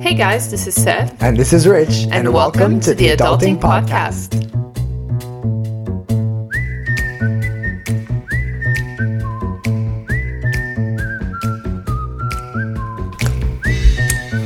Hey guys, this is Sev. And this is Rich. And, welcome, to, the Adulting, Podcast.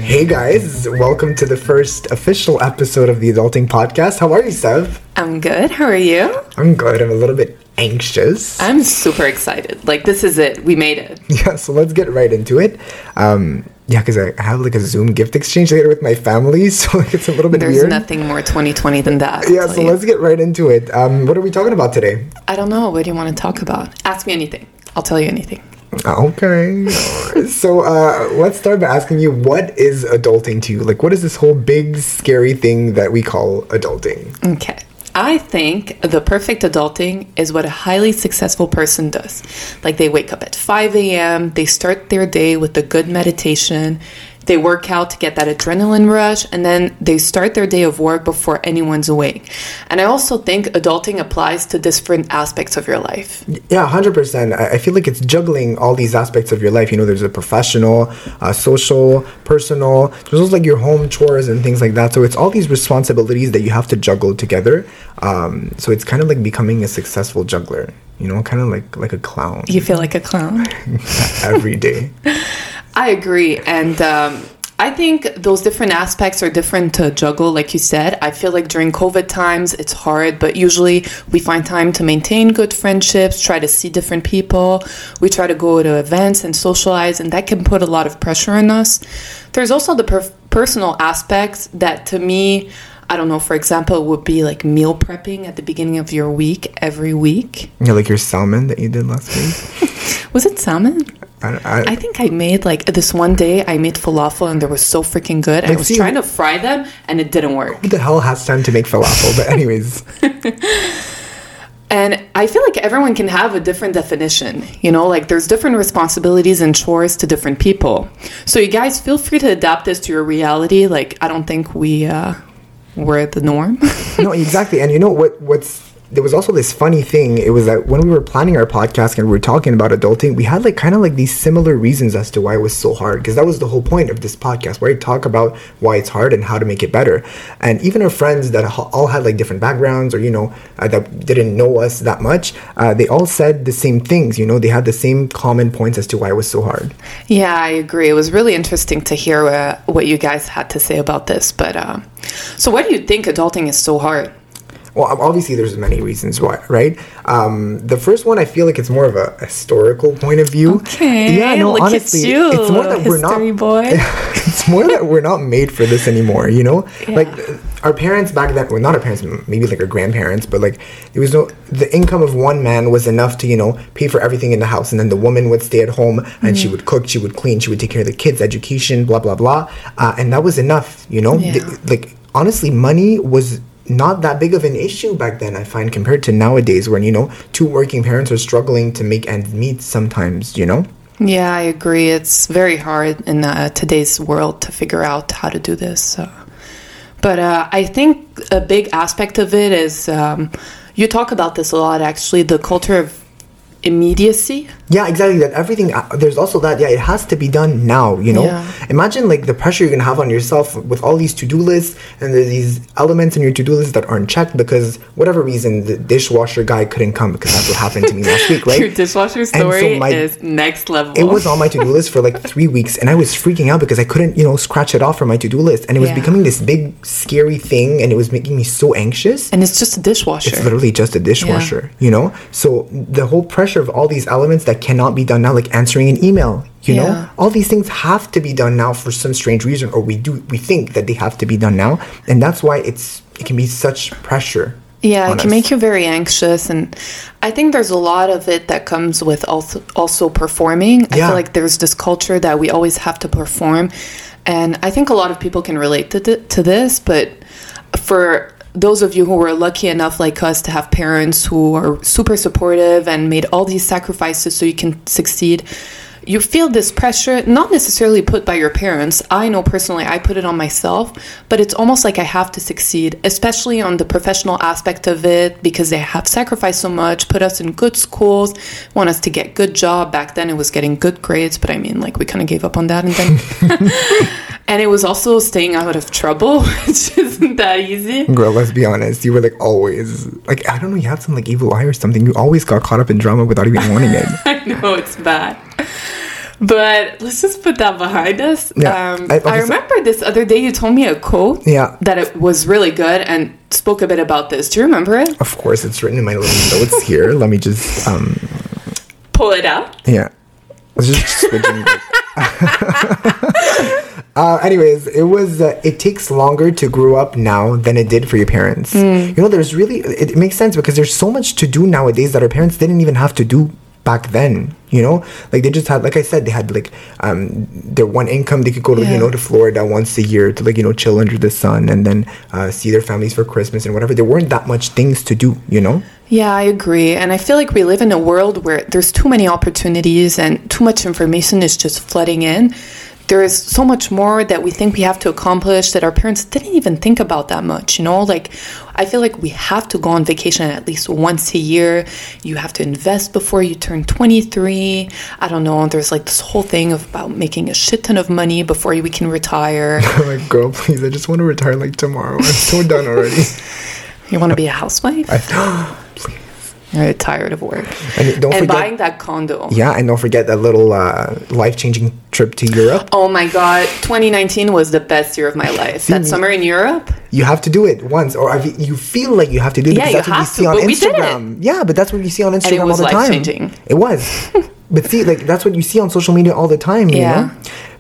Hey guys, welcome to the first official episode of the Adulting Podcast. How are you, Sev? I'm good. How are you? I'm good. I'm a little bit anxious. I'm super excited. Like, this is it. We made it. yeah, so let's get right into it. Um, yeah, because I have like a Zoom gift exchange later with my family, so like, it's a little bit weird. There's weird. nothing more 2020 than that. I'll yeah, so you. let's get right into it. Um, what are we talking about today? I don't know. What do you want to talk about? Ask me anything. I'll tell you anything. Okay. so uh, let's start by asking you what is adulting to you? Like, what is this whole big, scary thing that we call adulting? Okay. I think the perfect adulting is what a highly successful person does. Like they wake up at 5 a.m., they start their day with a good meditation, they work out to get that adrenaline rush, and then they start their day of work before anyone's awake. And I also think adulting applies to different aspects of your life. Yeah, hundred percent. I I feel like it's juggling all these aspects of your life. You know, there's a professional, uh, social, personal. There's also like your home chores and things like that. So it's all these responsibilities that you have to juggle together. Um, so it's kind of like becoming a successful juggler. You know, kind of like like a clown You feel like a clown. every day. I agree. And um, I think those different aspects are different to juggle, like you said. I feel like during COVID times, it's hard, but usually we find time to maintain good friendships, try to see different people. We try to go to events and socialize, and that can put a lot of pressure on us. There's also the per- personal aspects that to me, I don't know, for example, would be like meal prepping at the beginning of your week every week. Yeah, like your salmon that you did last week. Was it salmon? I, I, I think I made like this one day I made falafel and they were so freaking good. I was see- trying to fry them and it didn't work. who the hell has time to make falafel? But anyways, And I feel like everyone can have a different definition. You know, like there's different responsibilities and chores to different people. So you guys feel free to adapt this to your reality. Like I don't think we uh we're the norm. no, exactly. And you know what? What's there was also this funny thing. It was that when we were planning our podcast and we were talking about adulting, we had like kind of like these similar reasons as to why it was so hard. Because that was the whole point of this podcast, where I talk about why it's hard and how to make it better. And even our friends that all had like different backgrounds or you know uh, that didn't know us that much, uh, they all said the same things. You know, they had the same common points as to why it was so hard. Yeah, I agree. It was really interesting to hear uh, what you guys had to say about this. But uh, so, why do you think adulting is so hard? Well, obviously, there's many reasons why, right? Um, the first one, I feel like it's more of a historical point of view. Okay, yeah, no, look at honestly, you, it's more that we're not. it's more that we're not made for this anymore. You know, yeah. like our parents back then, well, not our parents, maybe like our grandparents, but like there was no the income of one man was enough to you know pay for everything in the house, and then the woman would stay at home and Mm-hmm. she would cook, she would clean, she would take care of the kids' education, blah blah blah, uh, and that was enough. You know, Yeah. Th- like honestly, money was not that big of an issue back then, I find, compared to nowadays when, you know, two working parents are struggling to make ends meet sometimes, you know? Yeah, I agree. It's very hard in uh, today's world to figure out how to do this. So. But uh, I think a big aspect of it is um, you talk about this a lot actually the culture of immediacy. Yeah, exactly. That everything, uh, there's also that, yeah, it has to be done now, you know? Yeah. Imagine like the pressure you're gonna have on yourself with all these to do lists and there's these elements in your to do list that aren't checked because whatever reason the dishwasher guy couldn't come because that's what happened to me last week, right? Your dishwasher so story my- is next level. it was on my to-do list for like three weeks and i was freaking out because i couldn't you know scratch it off from my to-do list and it was Yeah. becoming this big scary thing and it was making me so anxious and it's just a dishwasher. it's literally just a dishwasher you know so the whole pressure of all these elements that cannot be done now like answering an email you Yeah. know all these things have to be done now for some strange reason or we do we think that they have to be done now and that's why it's it can be such pressure Yeah, it can us. make you very anxious, and I think there's a lot of it that comes with also also performing. I Yeah. feel like there's this culture that we always have to perform, and I think a lot of people can relate to th- to this. But for those of you who were lucky enough, like us, to have parents who are super supportive and made all these sacrifices so you can succeed. You feel this pressure, not necessarily put by your parents. I know personally, I put it on myself, but it's almost like I have to succeed, especially on the professional aspect of it, because they have sacrificed so much, put us in good schools, want us to get good job. Back then, it was getting good grades, but I mean, like we kind of gave up on that, and then And it was also staying out of trouble, which isn't that easy. Girl, let's be honest. You were like always like I don't know. You had some like evil eye or something. You always got caught up in drama without even wanting it. I know it's bad. But let's just put that behind us. Yeah. Um, I- I, remember this other day you told me a quote Yeah. that it was really good and spoke a bit about this. Do you remember it? Of course, it's written in my little notes here. Let me just um Pull it out. yeah. Let's just switching. Uh, anyways, it was. Uh, it takes longer to grow up now than it did for your parents. You know, there's really. It, it makes sense because there's so much to do nowadays that our parents didn't even have to do back then. You know, like they just had, like I said, they had like um their one income. They could go to you know to Florida once a year to like you know chill under the sun and then uh, see their families for Christmas and whatever. There weren't that much things to do. You know. Yeah, I agree. And I feel like we live in a world where there's too many opportunities and too much information is just flooding in. There is so much more that we think we have to accomplish that our parents didn't even think about that much, you know? Like, I feel like we have to go on vacation at least once a year. You have to invest before you turn 23. I don't know. There's like this whole thing of about making a shit ton of money before we can retire. Like, girl, please, I just want to retire like tomorrow. I'm so done already. You want to be a housewife? I, please. You're tired of work. And don't and forget- buying that condo. Yeah, and don't forget that little uh, life changing trip to Europe. Oh my god, 2019 was the best year of my life. That me- summer in Europe, You have to do it once, or you feel like you have to do it Yeah, because that's you what you see to, on but we did it. Instagram. Yeah, but that's what you see on Instagram all the time. It was. but see, like that's what you see on social media all the time. You yeah, know?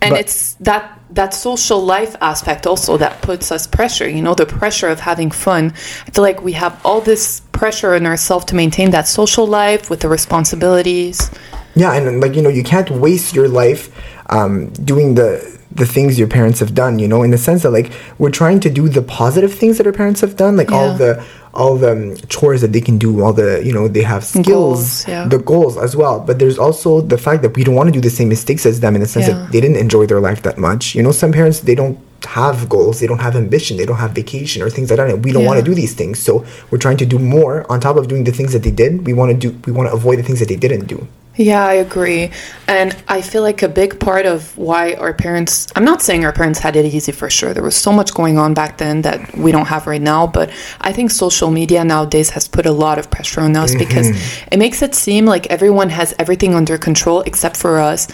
And But- it's that that social life aspect also that puts us pressure. You know, the pressure of having fun. I feel like we have all this pressure on ourselves to maintain that social life with the responsibilities. Yeah, and like you know, you can't waste your life um, doing the the things your parents have done. You know, in the sense that like we're trying to do the positive things that our parents have done, like all the all the um, chores that they can do, all the you know they have skills, Goals, yeah. the goals as well. But there's also the fact that we don't want to do the same mistakes as them in the sense Yeah. that they didn't enjoy their life that much. You know, some parents they don't have goals, they don't have ambition, they don't have vacation or things like that. And we don't want to do these things, so we're trying to do more on top of doing the things that they did. We want to do, we want to avoid the things that they didn't do. Yeah, I agree. And I feel like a big part of why our parents, I'm not saying our parents had it easy for sure. There was so much going on back then that we don't have right now. But I think social media nowadays has put a lot of pressure on us because mm-hmm. it makes it seem like everyone has everything under control except for us.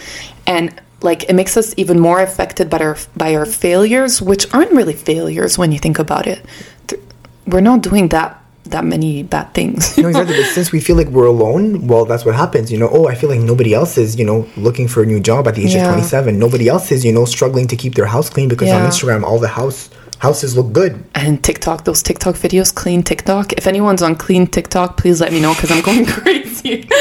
And like it makes us even more affected by our by our failures, which aren't really failures when you think about it. We're not doing that that many bad things. No, exactly. But since we feel like we're alone, well, that's what happens. You know, oh, I feel like nobody else is, you know, looking for a new job at the age Yeah. of 27. Nobody else is, you know, struggling to keep their house clean because on Instagram, all the house houses look good. and TikTok, those TikTok videos, clean TikTok. If anyone's on clean TikTok, please let me know because I'm going crazy.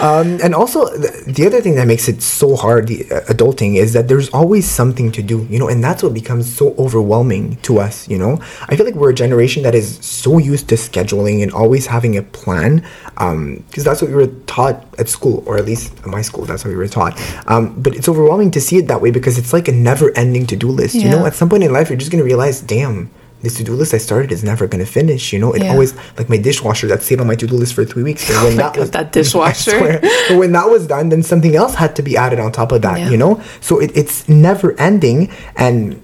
Um, and also, the, the other thing that makes it so hard, the uh, adulting, is that there's always something to do, you know, and that's what becomes so overwhelming to us, you know. I feel like we're a generation that is so used to scheduling and always having a plan, because that's what we were taught at school, or at least at my school, that's what we were taught. Um, but it's overwhelming to see it that way because it's like a never-ending to-do list. You know, at some point in life, you're just gonna realize, damn. This to-do list I started is never gonna finish. You know, it Yeah. always like my dishwasher that stayed on my to-do list for three weeks. But when my that God, was that dishwasher. swear. But when that was done, then something else had to be added on top of that, Yeah. you know? So it, it's never ending and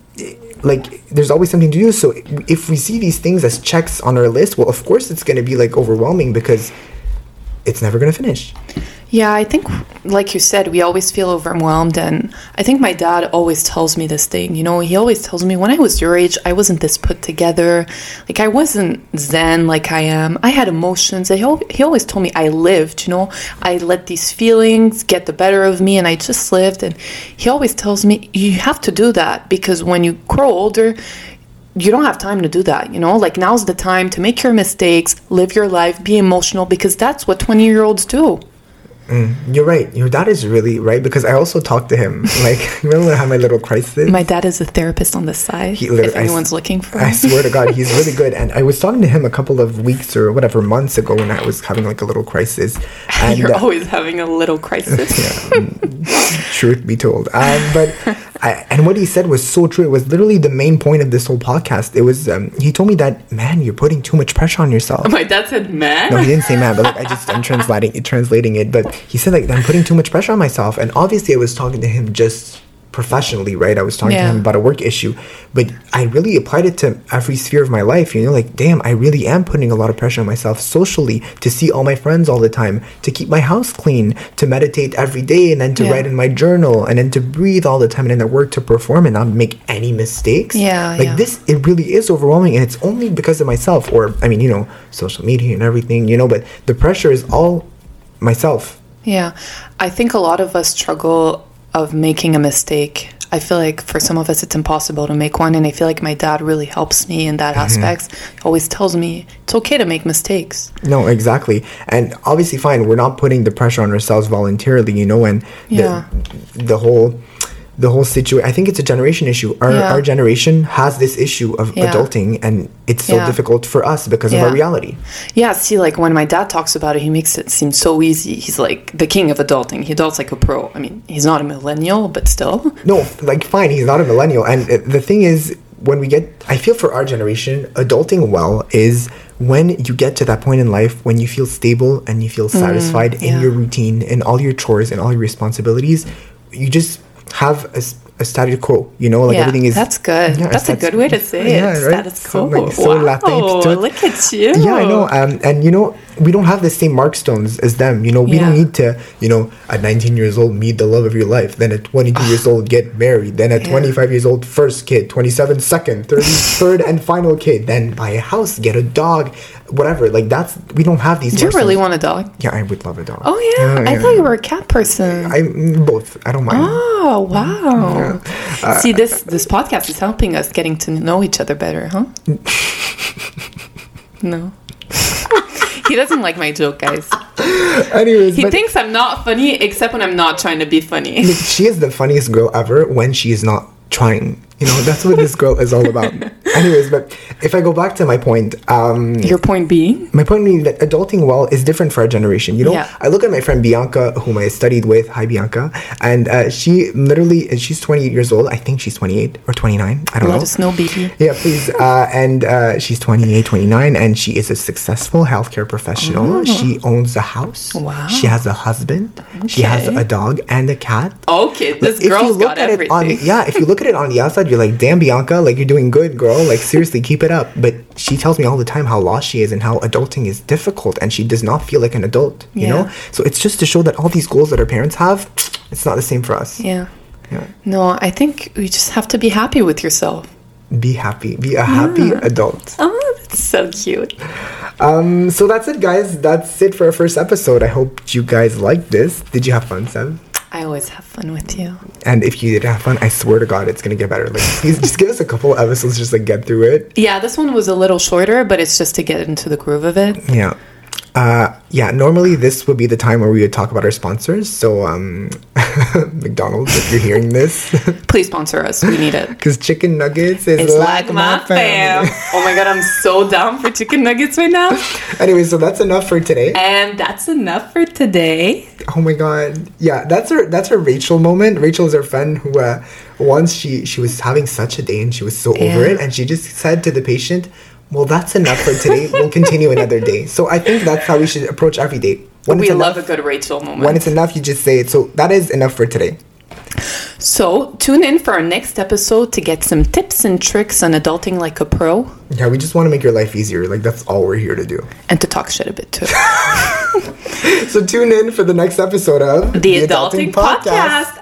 like there's always something to do. So if we see these things as checks on our list, well, of course it's going to be like overwhelming because it's never going to finish. Yeah, I think, like you said, we always feel overwhelmed. And I think my dad always tells me this thing. You know, he always tells me when I was your age, I wasn't this put together. Like, I wasn't zen like I am. I had emotions. He, he always told me I lived, you know, I let these feelings get the better of me and I just lived. And he always tells me, you have to do that because when you grow older, you don't have time to do that, you know? Like, now's the time to make your mistakes, live your life, be emotional, because that's what 20 year olds do. You're right. Your dad is really right because I also talked to him. Like, remember when I had my little crisis? My dad is a therapist on the side. He if I anyone's looking for him. I swear to God, he's really good. And I was talking to him a couple of weeks or whatever months ago when I was having like a little crisis. And You're uh, always having a little crisis. truth be told. Um, but I, and what he said was so true. It was literally the main point of this whole podcast. It was um, he told me that man, you're putting too much pressure on yourself. My dad said, "Man." No, he didn't say man, but like I just I'm translating translating it. But he said like I'm putting too much pressure on myself, and obviously I was talking to him just professionally, right? I was talking to him about a work issue, but I really applied it to every sphere of my life. You know, like, damn, I really am putting a lot of pressure on myself socially to see all my friends all the time, to keep my house clean, to meditate every day, and then to Yeah. write in my journal, and then to breathe all the time, and then to work to perform and not make any mistakes. Yeah, like yeah. this, it really is overwhelming, and it's only because of myself, or I mean, you know, social media and everything, you know, but the pressure is all myself. Yeah. I think a lot of us struggle of making a mistake. I feel like for some of us it's impossible to make one and I feel like my dad really helps me in Mm-hmm. that aspect. He always tells me it's okay to make mistakes. No, exactly. And obviously fine, we're not putting the pressure on ourselves voluntarily, you know, and Yeah. the the whole the whole situation I think it's a generation issue. Our Yeah. our generation has this issue of Yeah. adulting and it's so Yeah. difficult for us because of our reality. Yeah, see, like when my dad talks about it, he makes it seem so easy. He's like the king of adulting. He adults like a pro. I mean, he's not a millennial, but still. No, like fine, he's not a millennial. And uh, the thing is, when we get, I feel for our generation, adulting well is when you get to that point in life when you feel stable and you feel satisfied in Mm, yeah. your routine, in all your chores and all your responsibilities. You just have a, a status quo, you know, like yeah, everything is. that's good. Yeah, that's a status- good way to say yeah, it. right? Status So, quo. like, so Latin wow, it. look at you. Yeah, I know. Um, and you know, we don't have the same mark stones as them. You know, we don't need to, you know, at 19 years old, meet the love of your life. Then at 22 years old, get married. Then at Yeah. 25 years old, first kid. 27, second. 30, third and final kid. Then buy a house, get a dog, whatever. Like that's, we don't have these Do you really want a dog? Yeah, I would love a dog. Oh yeah, I thought you were a cat person. I mm, both. I don't mind. Oh wow! Uh, See this this podcast is helping us getting to know each other better, huh? no. he doesn't like my joke, guys. Anyways, He thinks I'm not funny, except when I'm not trying to be funny. like, she is the funniest girl ever when she is not trying. You know, that's what this girl is all about. Anyways, but if I go back to my point, um, Your point being? my point being that adulting well is different for our generation. You know, Yeah. I look at my friend Bianca, whom I studied with. Hi, Bianca, and uh, she literally, she's 28 years old. I think she's 28 or 29. I don't Let know. us know, baby. Yeah, please. Uh, and uh, she's 28, 29, and she is a successful healthcare professional. She owns a house. Oh. Wow. She has a husband. Okay. She has a dog and a cat. Okay, this If you look got at everything. it on yeah, if you look at it on the outside, you're like, damn Bianca, like you're doing good, girl. Like seriously, keep it up. But she tells me all the time how lost she is and how adulting is difficult, and she does not feel like an adult. You Yeah. know, so it's just to show that all these goals that our parents have, it's not the same for us. yeah. Yeah. No, I think you just have to be happy with yourself. Be happy. Be a happy adult. Oh, that's so cute. Um, so that's it, guys. That's it for our first episode. I hope you guys liked this. Did you have fun, Sam? I always have fun with you. And if you did have fun, I swear to God, it's gonna get better. Like, please just give us a couple episodes, just like get through it. Yeah, this one was a little shorter, but it's just to get into the groove of it. Yeah. Uh, yeah, normally this would be the time where we would talk about our sponsors. So, um, McDonald's, if you're hearing this, Please sponsor us. We need it. because chicken nuggets is It's like my fam. Oh my god, I'm so down for chicken nuggets right now. anyway, so that's enough for today. And that's enough for today. Oh my god, yeah, that's her. That's her Rachel moment. Rachel is our friend who, uh, once she she was having such a day and she was so over it, and she just said to the patient, "Well, that's enough for today. we'll continue another day." So I think that's how we should approach every day. When we it's love enough, a good Rachel moment. when it's enough, you just say it. So that is enough for today. so tune in for our next episode to get some tips and tricks on adulting like a pro Yeah, we just want to make your life easier. Like that's all we're here to do. and to talk shit a bit too. So tune in for the next episode of the Adulting, Podcast.